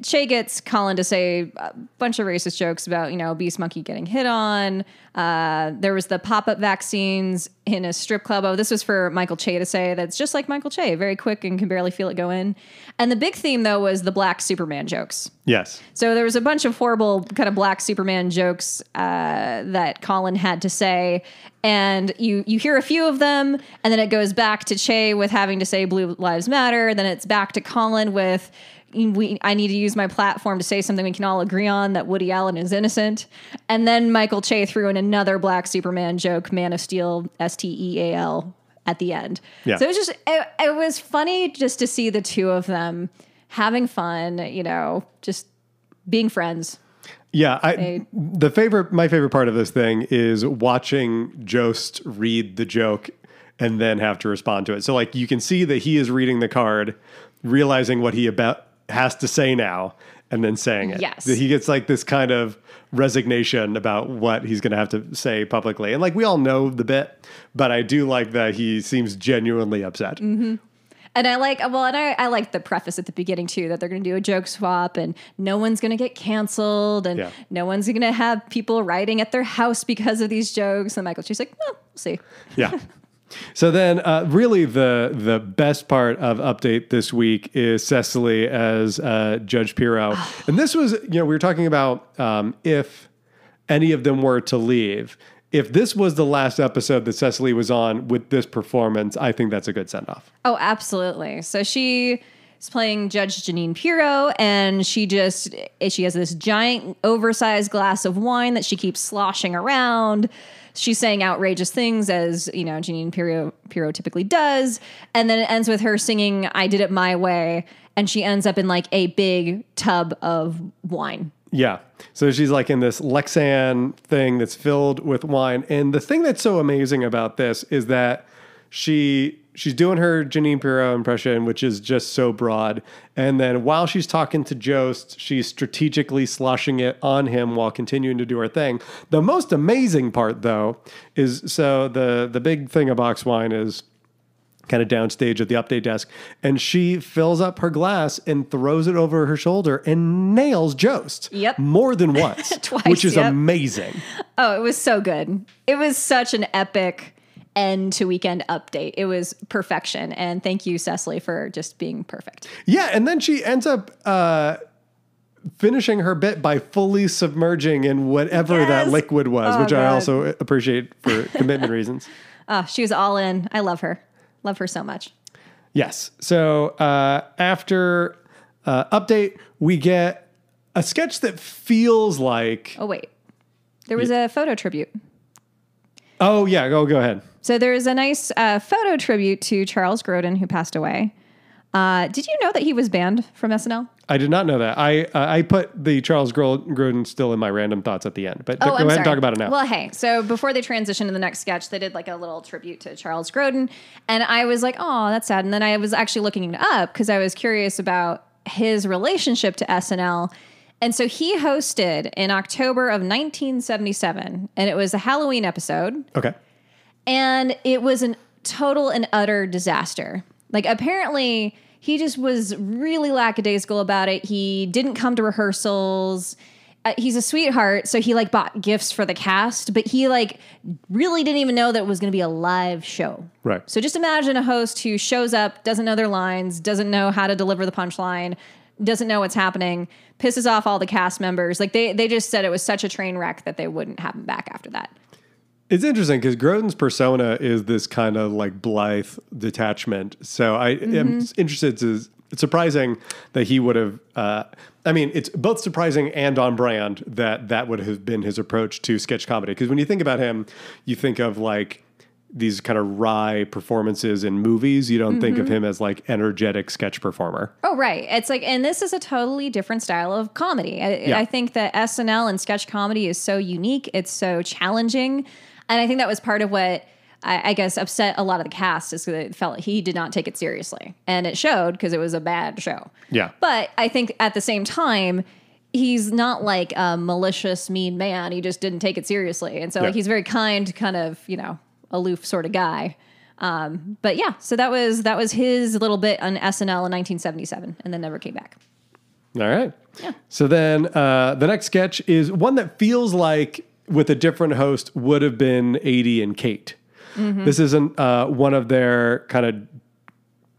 Che gets Colin to say a bunch of racist jokes about you know Beast Monkey getting hit on. Uh, there was the pop up vaccines in a strip club. Oh, this was for Michael Che to say that's just like Michael Che, very quick and can barely feel it go in. And the big theme though was the black Superman jokes. Yes. So there was a bunch of horrible kind of black Superman jokes uh, that Colin had to say, and you you hear a few of them, and then it goes back to Che with having to say "Blue Lives Matter." Then it's back to Colin with. We, I need to use my platform to say something we can all agree on that Woody Allen is innocent. And then Michael Che threw in another black Superman joke, Man of Steel, S T E A L, at the end. Yeah. So it was just, it, it was funny just to see the two of them having fun, you know, just being friends. Yeah, I, the favorite, my favorite part of this thing is watching Jost read the joke and then have to respond to it. So, like, you can see that he is reading the card, realizing what he about has to say now, and then saying it. Yes. he gets like this kind of resignation about what he's going to have to say publicly, and like we all know the bit, but I do like that he seems genuinely upset. Mm-hmm. And I like, well, and I, I like the preface at the beginning too that they're going to do a joke swap and no one's going to get canceled and Yeah. no one's going to have people writing at their house because of these jokes. And Michael, she's like, well, we'll see. Yeah. So then, uh, really, the the best part of update this week is Cecily as uh, Judge Pirro, and this was, you know, we were talking about um, if any of them were to leave. If this was the last episode that Cecily was on with this performance, I think that's a good send off. Oh, absolutely. So she is playing Judge Janine Pirro, and she just she has this giant, oversized glass of wine that she keeps sloshing around. She's saying outrageous things, as you know, Janine Pirro, Pirro typically does, and then it ends with her singing "I Did It My Way," and she ends up in like a big tub of wine. Yeah. So she's like in this Lexan thing that's filled with wine. And the thing that's so amazing about this is that she she's doing her Janine Pirro impression, which is just so broad. And then while she's talking to Jost, she's strategically sloshing it on him while continuing to do her thing. The most amazing part though is so the the big thing of box wine is kind of downstage at the update desk, and she fills up her glass and throws it over her shoulder and nails Jost. Yep. More than once. Twice, Which is yep. amazing. Oh, it was so good. It was such an epic end to weekend update. It was perfection. And thank you, Cecily, for just being perfect. Yeah, and then she ends up uh finishing her bit by fully submerging in whatever that liquid was, Oh, which I also appreciate for commitment reasons. Oh, she was all in. I love her. Love her so much. Yes. So uh, after uh, update, we get a sketch that feels like. Oh, wait. There was a photo tribute. Oh yeah, go go ahead. So there is a nice uh, photo tribute to Charles Grodin, who passed away. Uh, did you know that he was banned from SNL? I did not know that. I uh, I put the Charles Grodin still in my random thoughts at the end, but go ahead and talk about it now. Well, hey, so before they transitioned to the next sketch, they did like a little tribute to Charles Grodin, and I was like, oh, that's sad. And then I was actually looking it up because I was curious about his relationship to SNL. And so he hosted in October of 1977, and it was a Halloween episode okay. And it was an total and utter disaster. Like apparently he just was really lackadaisical about it. He didn't come to rehearsals. Uh, he's a sweetheart, so he like bought gifts for the cast, but he like really didn't even know that it was going to be a live show. Right. So just imagine a host who shows up, doesn't know their lines, doesn't know how to deliver the punchline, doesn't know what's happening, pisses off all the cast members. Like they they just said it was such a train wreck that they wouldn't have him back after that. It's interesting because Grodin's persona is this kind of like blithe detachment. So I am interested to. It's surprising that he would have. Uh, I mean, it's both surprising and on brand that that would have been his approach to sketch comedy. Because when you think about him, you think of like these kind of wry performances in movies. You don't think of him as like energetic sketch performer. Oh, right. It's like, and this is a totally different style of comedy. I, Yeah. I think that SNL and sketch comedy is so unique. It's so challenging. And I think that was part of what I, I guess upset a lot of the cast is that it felt like he did not take it seriously. And it showed because it was a bad show. Yeah. But I think at the same time, he's not like a malicious, mean man. He just didn't take it seriously. And so Yeah. like he's very kind, kind of, you know, aloof sort of guy. Um, but yeah, so that was that was his little bit on SNL in 1977, and then never came back. All right. Yeah. So then uh, the next sketch is one that feels like with a different host would have been Aidy and Kate. This isn't uh, one of their kind of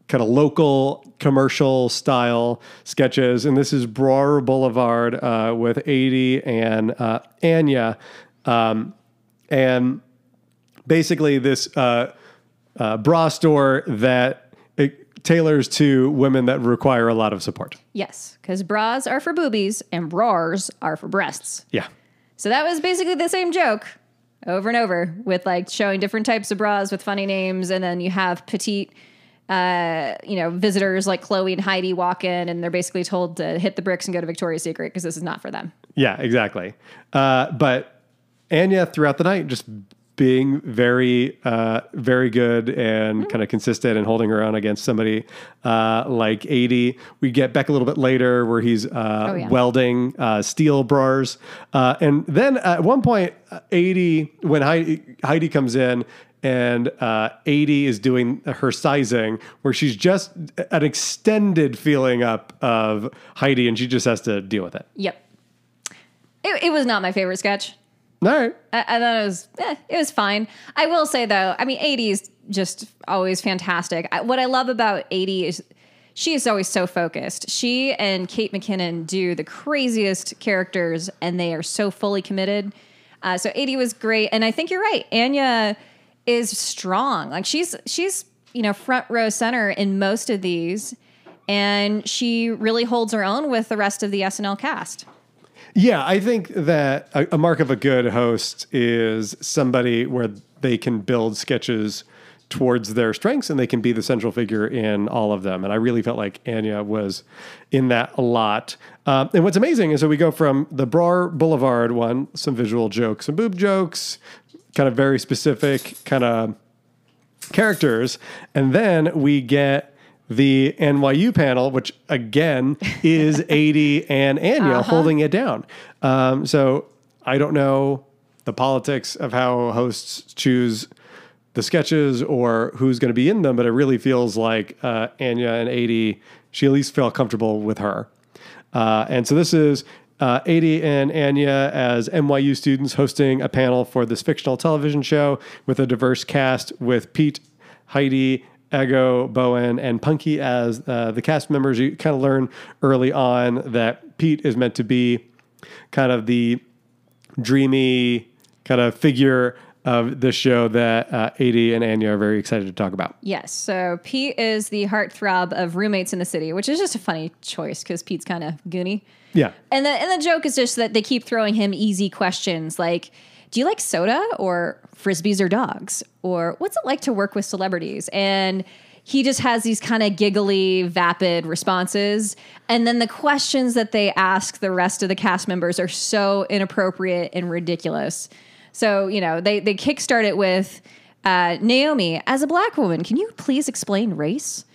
kind of local commercial style sketches, and this is Broer Boulevard uh, with Aidy and uh, Anya, um, and basically this uh, uh, bra store that it tailors to women that require a lot of support. Yes, because bras are for boobies and bras are for breasts. Yeah. So that was basically the same joke over and over with like showing different types of bras with funny names, and then you have petite. Uh, you know, visitors like Chloe and Heidi walk in, and they're basically told to hit the bricks and go to Victoria's Secret because this is not for them. Yeah, exactly. Uh, but Anya throughout the night just being very, uh, very good and kind of consistent and holding her own against somebody uh, like Aidy. We get back a little bit later where he's uh, Oh, yeah. welding uh, steel bars. Uh, and then at one point, uh, Aidy, when Heidi, Heidi comes in, and uh, Aidy is doing her sizing, where she's just an extended feeling up of Heidi, and she just has to deal with it. Yep. It, it was not my favorite sketch. All right. I, I thought it was eh, it was fine. I will say though, I mean, Aidy is just always fantastic. I, what I love about Aidy is she is always so focused. She and Kate McKinnon do the craziest characters, and they are so fully committed. Uh, so Aidy was great, and I think you're right. Anya is strong. Like she's she's you know front row center in most of these, and she really holds her own with the rest of the SNL cast. Yeah, I think that a, a mark of a good host is somebody where they can build sketches towards their strengths and they can be the central figure in all of them. And I really felt like Anya was in that a lot. Um, and what's amazing is that we go from the Brar Boulevard one, some visual jokes, some boob jokes, kind of very specific kind of characters. And then we get the NYU panel, which again is Aidy and Anya holding it down. Um, so I don't know the politics of how hosts choose the sketches or who's going to be in them, but it really feels like uh, Anya and Aidy, she at least felt comfortable with her. Uh, and so this is uh, Aidy and Anya as NYU students hosting a panel for this fictional television show with a diverse cast with Pete, Heidi, Ego, Bowen, and Punkie as uh, the cast members. You kind of learn early on that Pete is meant to be kind of the dreamy kind of figure of the show that uh, Aidy and Anya are very excited to talk about. Yes. So Pete is the heartthrob of roommates in the city, which is just a funny choice because Pete's kind of goony. Yeah. And the and the joke is just that they keep throwing him easy questions like, "Do you like soda or frisbees or dogs?" or "What's it like to work with celebrities?" And he just has these kind of giggly, vapid responses. And then the questions that they ask the rest of the cast members are so inappropriate and ridiculous. So, you know, they, they kickstart it with uh, Naomi, as a black woman, can you please explain race?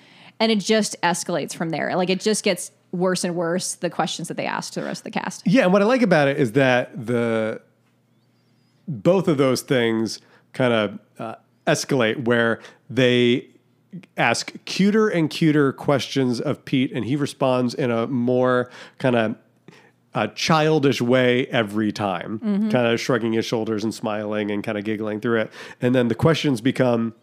And it just escalates from there. Like it just gets worse and worse, the questions that they ask to the rest of the cast. Yeah, and what I like about it is that the both of those things kind of uh, escalate where they ask cuter and cuter questions of Pete, and he responds in a more kind of a childish way every time, kind of shrugging his shoulders and smiling and kind of giggling through it. And then the questions become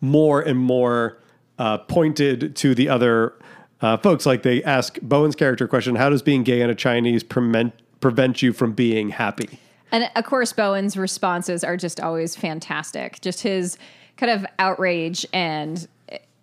more and more uh, pointed to the other uh, folks. Like they ask Bowen's character question How does being gay in a Chinese prevent, prevent you from being happy? And of course, Bowen's responses are just always fantastic. Just his kind of outrage and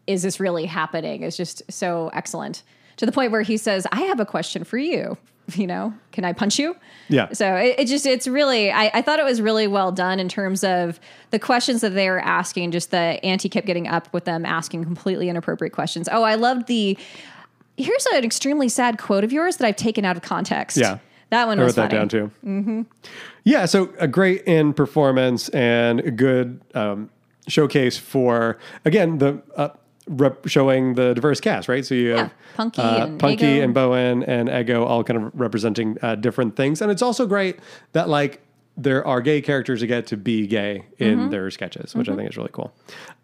is this really happening is just so excellent to the point where he says, I have a question for you. You know, can I punch you? Yeah. So it, it just, it's really, I, I thought it was really well done in terms of the questions that they were asking. Just the auntie kept getting up with them asking completely inappropriate questions. Oh, I loved the, here's an extremely sad quote of yours that I've taken out of context. Yeah. That one I was wrote that funny. down too. Mm-hmm. Yeah, so a great in performance and a good um, showcase for again the uh, rep- showing the diverse cast, right? So you have Punkie uh, and Punkie Ego. and Bowen and Ego all kind of representing uh, different things, and it's also great that like there are gay characters that get to be gay in Mm-hmm. their sketches, which I think is really cool.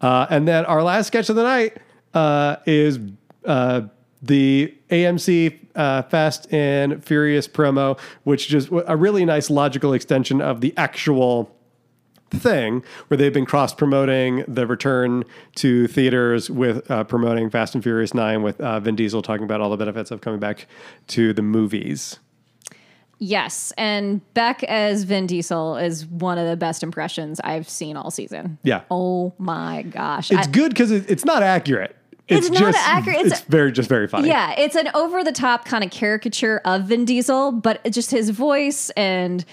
Uh, and then our last sketch of the night uh, is uh, the AMC uh, Fast and Furious promo, which just a really nice logical extension of the actual thing where they've been cross promoting the return to theaters with uh, promoting Fast and Furious 9 with uh, Vin Diesel talking about all the benefits of coming back to the movies. Yes, and Beck as Vin Diesel is one of the best impressions I've seen all season. Yeah. Oh my gosh. It's I- good because it, it's not accurate. It's not just, accurate. It's, It's- very, just very funny. yeah, it's an over the top kind of caricature of Vin Diesel, but just his voice and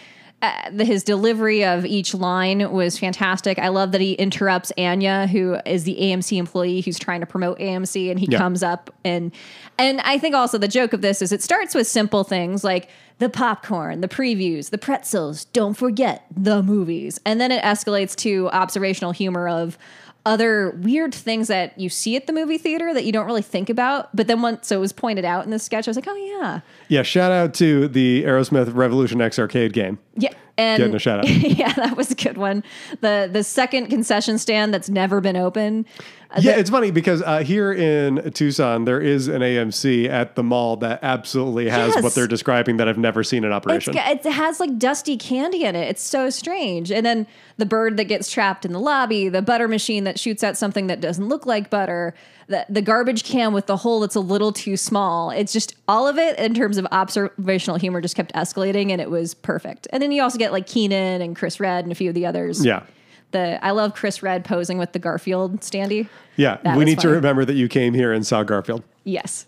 uh, the, his delivery of each line was fantastic. I love that he interrupts Anya, who is the AMC employee who's trying to promote AMC, and he Yeah. comes up and and I think also the joke of this is it starts with simple things like the popcorn, the previews, the pretzels. Don't forget the movies, and then it escalates to observational humor of other weird things that you see at the movie theater that you don't really think about. But then once it was pointed out in the sketch, I was like, oh yeah, Yeah, shout out to the Aerosmith Revolution X arcade game. yeah. And Getting a shout out. yeah, that was a good one. The the second concession stand that's never been open. Uh, Yeah, it's funny because uh, here in Tucson, there is an AMC at the mall that absolutely has Yes. what they're describing that I've never seen in operation. got- it has like dusty candy in it. It's so strange. And then the bird that gets trapped in the lobby, the butter machine that shoots out something that doesn't look like butter, the, the garbage can with the hole that's a little too small. It's just all of it in terms of observational humor just kept escalating and it was perfect. And then you also get like Kenan and Chris Redd and a few of the others. yeah. The I love Chris Redd posing with the Garfield standee. Yeah. That we need to remember that you came here and saw Garfield. Yes.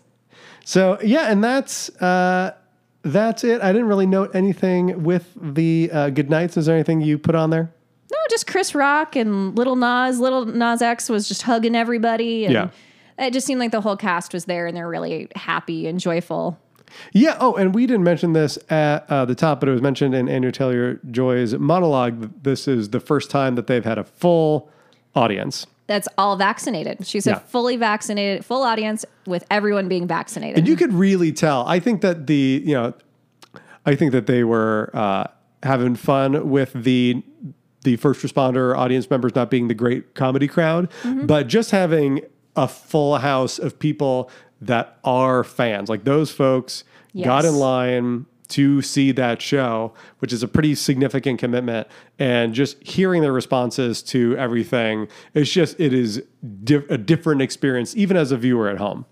So yeah, and that's uh, that's it. I didn't really note anything with the uh, good nights. Is there anything you put on there? No, just Chris Rock and Little Nas. Little Nas X was just hugging everybody. And Yeah. It just seemed like the whole cast was there and they're really happy and joyful. Yeah. Oh, and we didn't mention this at uh, the top, but it was mentioned in Andrew Taylor Joy's monologue. This is the first time that they've had a full audience. That's all vaccinated. She said Yeah. fully vaccinated, full audience with everyone being vaccinated. And you could really tell. I think that the you know, I think that they were uh, having fun with the the first responder audience members not being the great comedy crowd, but just having a full house of people that are fans. Like those folks got in line to see that show, which is a pretty significant commitment. And just hearing their responses to everything, it's just it is di- a different experience, even as a viewer at home.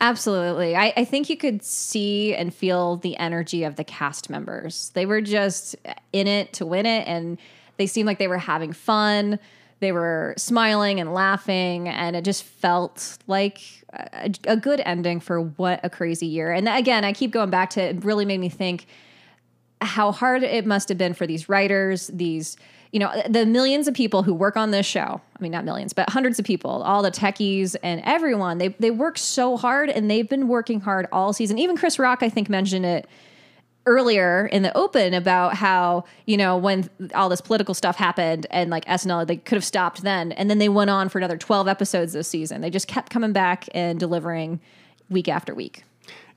Absolutely. I, I think you could see and feel the energy of the cast members. They were just eh, in it to win it, and they seemed like they were having fun. They were smiling and laughing, and it just felt like a, a good ending for what a crazy year. And again, I keep going back to it, really made me think how hard it must have been for these writers, these, you know, the millions of people who work on this show. I mean, not millions, but hundreds of people, all the techies and everyone. They they work so hard and they've been working hard all season. Even Chris Rock, I think, mentioned it earlier in the open about how, you know, when all this political stuff happened and like SNL, they could have stopped then. And then they went on for another 12 episodes this season. They just kept coming back and delivering week after week.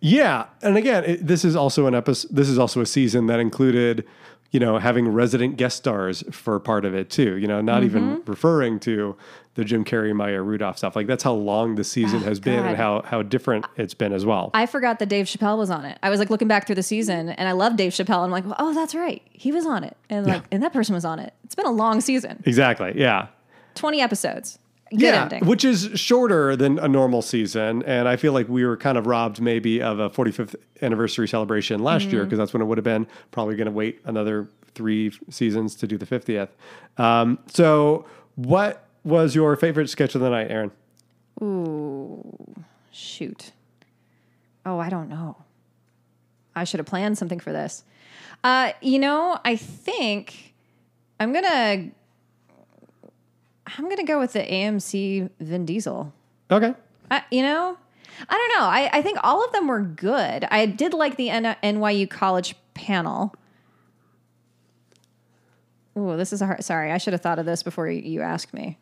Yeah, and again, it, this is also an episode. This is also a season that included you know, having resident guest stars for part of it too. You know, not even Mm-hmm. referring to the Jim Carrey, Maya Rudolph stuff. Like that's how long the season has been Oh, and how how different it's been as well. I forgot that Dave Chappelle was on it. I was like looking back through the season, and I love Dave Chappelle. I'm like, oh, that's right, he was on it, and like, and that person was on it. It's been a long season, exactly. Yeah. twenty episodes. Good yeah, ending. which is shorter than a normal season, and I feel like we were kind of robbed maybe of a 45th anniversary celebration last year Mm-hmm. because that's when it would have been. Probably going to wait another three seasons to do the 50th. Um, so, what was your favorite sketch of the night, Erin? Ooh, shoot. Oh, I don't know. I should have planned something for this. Uh, you know, I think I'm gonna I'm gonna go with the AMC Vin Diesel. Okay. I, you know, I don't know. I, I think all of them were good. I did like the N- NYU college panel. Oh, this is a hard. Sorry, I should have thought of this before you, you asked me.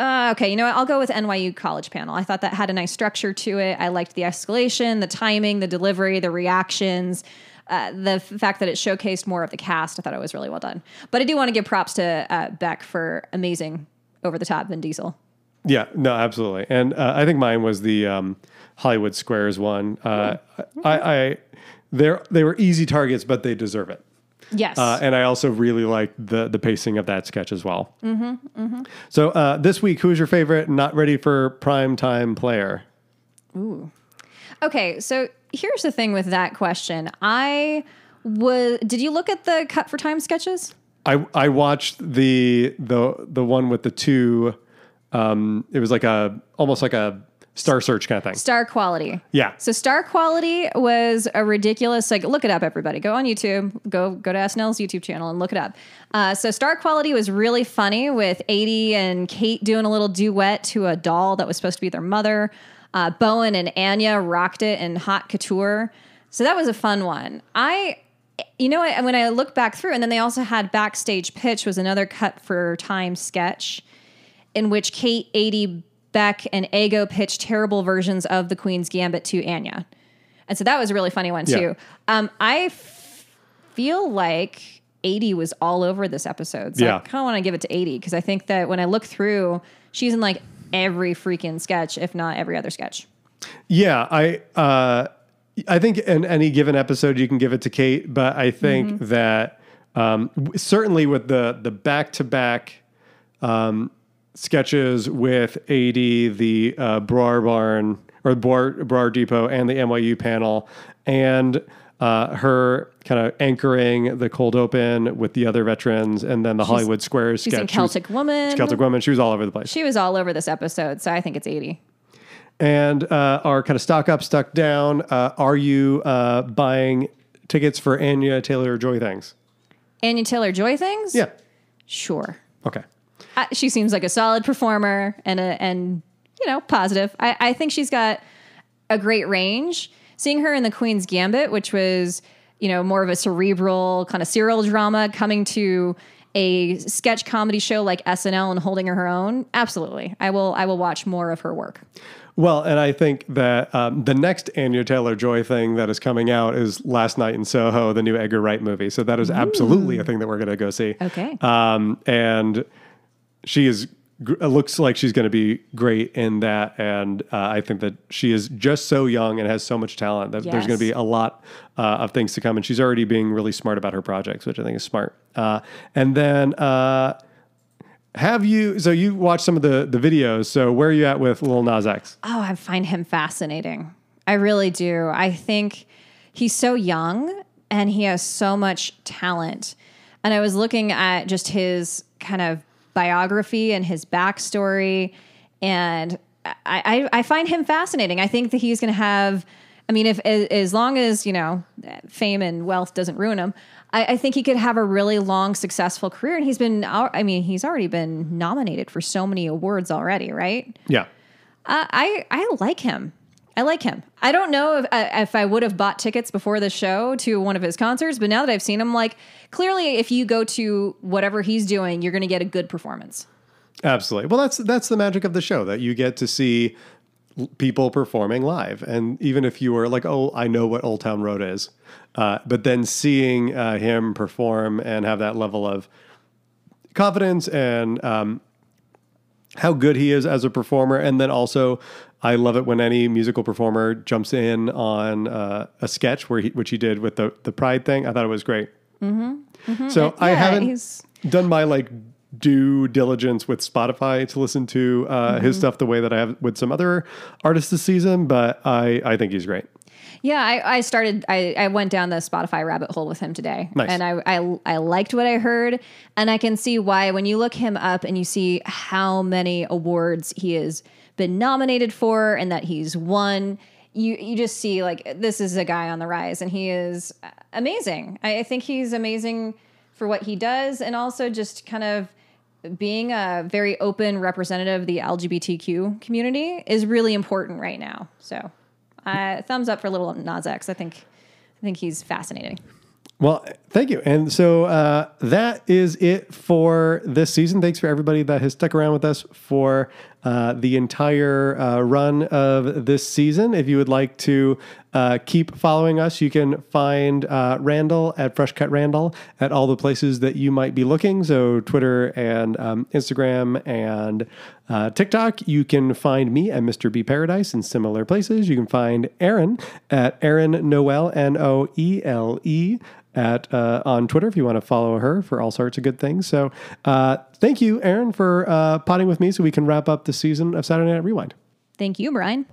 Uh, okay, you know what? I'll go with NYU college panel. I thought that had a nice structure to it. I liked the escalation, the timing, the delivery, the reactions, uh, the f- fact that it showcased more of the cast. I thought it was really well done. But I do want to give props to uh, Beck for amazing over the top Vin Diesel. Yeah, no, absolutely. And uh, I think mine was the um, Hollywood Squares one. Uh, I, I, they're, they were easy targets, but they deserve it. Yes. Uh, and I also really liked the the pacing of that sketch as well. Mm-hmm, So uh, this week, who's your favorite not ready for prime time player? Ooh. Okay, so here's the thing with that question. I was. Did you look at the cut for time sketches? I I watched the the the one with the two. Um, it was like a almost like a star search kind of thing. Star quality. Yeah. So star quality was a ridiculous. Like, look it up, everybody. Go on YouTube. Go go to SNL's YouTube channel and look it up. Uh, so star quality was really funny with Aidy and Kate doing a little duet to a doll that was supposed to be their mother. Uh, Bowen and Anya rocked it in hot couture. So that was a fun one. I you know when I look back through, and then they also had backstage pitch was another cut for time sketch in which Kate, Aidy, Beck, and Ego pitched terrible versions of the Queen's Gambit to Anya. And so that was a really funny one Yeah. too. Um, I f- feel like Aidy was all over this episode. So Yeah. I kind of want to give it to Aidy because I think that when I look through, she's in like every freaking sketch, if not every other sketch. Yeah, I uh, I think in any given episode you can give it to Kate, but I think that um, certainly with the the back to back sketches with Aidy, the uh, Brar Barn or Brar, Brar Depot, and the NYU panel, and uh, her kind of anchoring the cold open with the other veterans, and then the Hollywood Squares She's sketch. in She was- Celtic Woman. Celtic Woman. She was all over the place. She was all over this episode, so I think it's Aidy. and uh, are kind of stock up, stuck down. Uh, are you uh, buying tickets for Anya Taylor Joy things? Anya Taylor Joy things? Yeah. Sure. Okay. Uh, she seems like a solid performer and a, and you know positive. I, I think she's got a great range. Seeing her in the Queen's Gambit, which was you know more of a cerebral kind of serial drama, coming to a sketch comedy show like SNL and holding her own, absolutely. I will I will watch more of her work. Well, and I think that um, the next Anya Taylor Joy thing that is coming out is Last Night in Soho, the new Edgar Wright movie. So that is absolutely a thing that we're going to go see. Okay. Um, and she is it looks like she's going to be great in that and uh, i think that she is just so young and has so much talent that there's going to be a lot uh, of things to come and she's already being really smart about her projects which i think is smart uh, and then uh, have you so you watched some of the the videos so where are you at with Lil Nas X Oh, I find him fascinating. I really do. I think he's so young and he has so much talent. And I was looking at just his kind of biography and his backstory, and I, I, I find him fascinating. I think that he's going to have. I mean, if as, long as you know fame and wealth doesn't ruin him, I, I think he could have a really long, successful career. And he's been, I mean, he's already been nominated for so many awards already, right? yeah Uh, I I like him. I like him. I don't know if uh, if I would have bought tickets before the show to one of his concerts, but now that I've seen him, like clearly, if you go to whatever he's doing, you're going to get a good performance. Absolutely. Well, that's that's the magic of the show that you get to see people performing live. And even if you were like, oh, I know what Old Town Road is, uh, but then seeing uh, him perform and have that level of confidence and um, how good he is as a performer. And then also, I love it when any musical performer jumps in on uh, a sketch where he, which he did with the the Pride thing. I thought it was great. Mm-hmm. So I Yeah, haven't he's- done my like due diligence with Spotify to listen to uh, his stuff the way that I have with some other artists this season, but I I think he's great. Yeah, I, I started. I, I went down the Spotify rabbit hole with him today, Nice. and I, I I liked what I heard, and I can see why when you look him up and you see how many awards he has been nominated for and that he's won. You, you just see like this is a guy on the rise and he is amazing. I, I think he's amazing for what he does and also just kind of being a very open representative of the LGBTQ community is really important right now. So, uh, thumbs up for little Nas X. I think, I think he's fascinating. Well, thank you. And so uh, that is it for this season. Thanks for everybody that has stuck around with us for uh, the entire uh, run of this season. If you would like to uh, keep following us, you can find uh, Randall at Fresh Cut Randall at all the places that you might be looking. So Twitter and um, Instagram and uh, TikTok. You can find me at Mr. B Paradise in similar places. You can find Erin at Erin Noel N O E L E at uh, on Twitter if you want to follow her for all sorts of good things. So uh, thank you, Erin, for uh, potting with me so we can wrap up the season of Saturday Night Rewind. Thank you, Brian.